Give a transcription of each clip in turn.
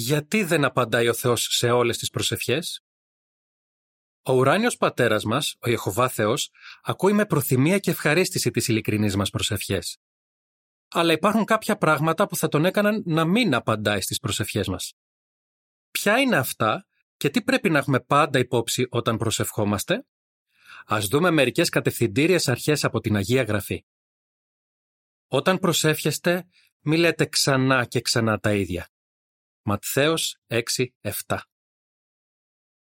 γιατί δεν απαντάει ο Θεός σε όλες τις προσευχές; Ο ουράνιος πατέρας μας, ο Ιεχωβά Θεός, ακούει με προθυμία και ευχαρίστηση τις ειλικρινείς μας προσευχές. Αλλά υπάρχουν κάποια πράγματα που θα τον έκαναν να μην απαντάει στις προσευχές μας. Ποια είναι αυτά και τι πρέπει να έχουμε πάντα υπόψη όταν προσευχόμαστε; Ας δούμε μερικές κατευθυντήριες αρχές από την Αγία Γραφή. Όταν προσεύχεστε, μη λέτε ξανά και ξανά τα ίδια. Ματθαίος 6-7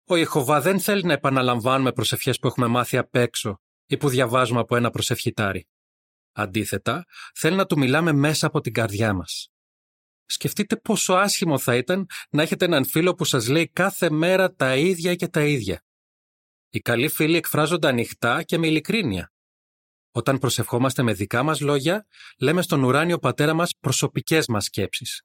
Ο Ιεχωβά δεν θέλει να επαναλαμβάνουμε προσευχές που έχουμε μάθει απ' έξω ή που διαβάζουμε από ένα προσευχητάρι. Αντίθετα, θέλει να του μιλάμε μέσα από την καρδιά μας. Σκεφτείτε πόσο άσχημο θα ήταν να έχετε έναν φίλο που σας λέει κάθε μέρα τα ίδια και τα ίδια. Οι καλοί φίλοι εκφράζονται ανοιχτά και με ειλικρίνεια. Όταν προσευχόμαστε με δικά μας λόγια, λέμε στον ουράνιο πατέρα μας προσωπικές μας σκέψεις.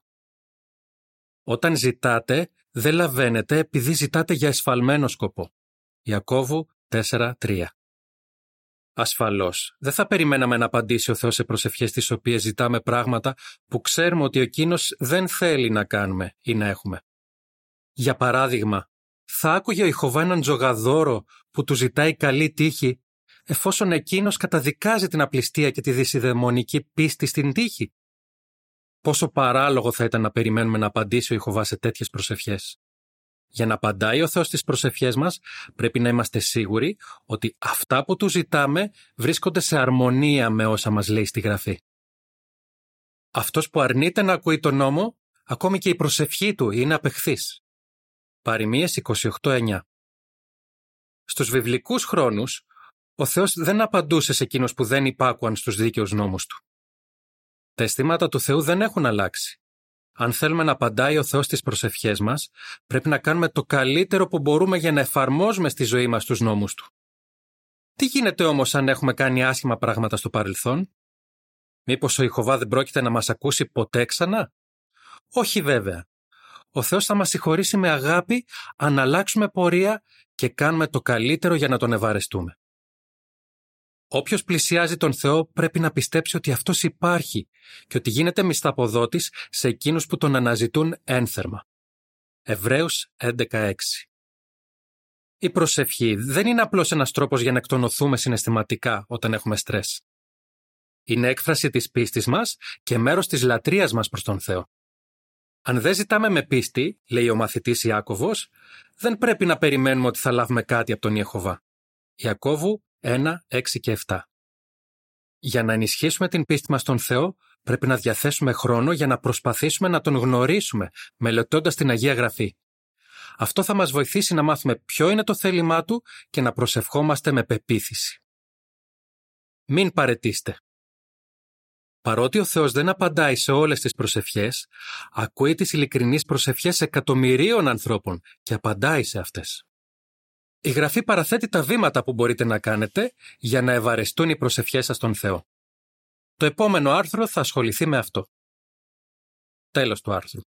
Όταν ζητάτε, δεν λαβαίνετε επειδή ζητάτε για εσφαλμένο σκοπό. Ιακώβου 4.3 Ασφαλώς, δεν θα περιμέναμε να απαντήσει ο Θεός σε προσευχές τις οποίες ζητάμε πράγματα που ξέρουμε ότι εκείνος δεν θέλει να κάνουμε ή να έχουμε. Για παράδειγμα, θα άκουγε ο Ιχωβά έναν τζογαδόρο που του ζητάει καλή τύχη εφόσον εκείνος καταδικάζει την απληστία και τη δυσιδαιμονική πίστη στην τύχη. Πόσο παράλογο θα ήταν να περιμένουμε να απαντήσει ο Ιχωβάς σε τέτοιες προσευχές. Για να απαντάει ο Θεός στις προσευχές μας, πρέπει να είμαστε σίγουροι ότι αυτά που του ζητάμε βρίσκονται σε αρμονία με όσα μας λέει στη Γραφή. Αυτός που αρνείται να ακούει τον νόμο, ακόμη και η προσευχή του είναι απεχθής. Παριμίες 28.9 Στους βιβλικούς χρόνους, ο Θεός δεν απαντούσε σε εκείνους που δεν υπάκουαν στους δίκαιους νόμους του. Τα αισθήματα του Θεού δεν έχουν αλλάξει. Αν θέλουμε να απαντάει ο Θεός στις προσευχές μας, πρέπει να κάνουμε το καλύτερο που μπορούμε για να εφαρμόζουμε στη ζωή μας τους νόμους Του. Τι γίνεται όμως αν έχουμε κάνει άσχημα πράγματα στο παρελθόν; Μήπως ο Ιχωβά δεν πρόκειται να μας ακούσει ποτέ ξανά; Όχι βέβαια. Ο Θεός θα μας συγχωρήσει με αγάπη αν αλλάξουμε πορεία και κάνουμε το καλύτερο για να τον ευαρεστούμε. Όποιος πλησιάζει τον Θεό πρέπει να πιστέψει ότι αυτός υπάρχει και ότι γίνεται μισθαποδότης σε εκείνους που τον αναζητούν ένθερμα. Εβραίους 11.6 Η προσευχή δεν είναι απλώς ένας τρόπος για να εκτονωθούμε συναισθηματικά όταν έχουμε στρες. Είναι έκφραση της πίστης μας και μέρος της λατρείας μας προς τον Θεό. Αν δεν ζητάμε με πίστη, λέει ο μαθητής Ιάκωβος, δεν πρέπει να περιμένουμε ότι θα λάβουμε κάτι από τον Ιεχωβά. Ιακώβου 1, 6 και 7. Για να ενισχύσουμε την πίστη μας στον Θεό, πρέπει να διαθέσουμε χρόνο για να προσπαθήσουμε να τον γνωρίσουμε, μελετώντας την Αγία Γραφή. Αυτό θα μας βοηθήσει να μάθουμε ποιο είναι το θέλημά Του και να προσευχόμαστε με πεποίθηση. Μην παρετήστε. Παρότι ο Θεός δεν απαντάει σε όλες τις προσευχές, ακούει τις ειλικρινείς προσευχές εκατομμυρίων ανθρώπων και απαντάει σε αυτές. Η Γραφή παραθέτει τα βήματα που μπορείτε να κάνετε για να ευαρεστούν οι προσευχές σας στον Θεό. Το επόμενο άρθρο θα ασχοληθεί με αυτό. Τέλος του άρθρου.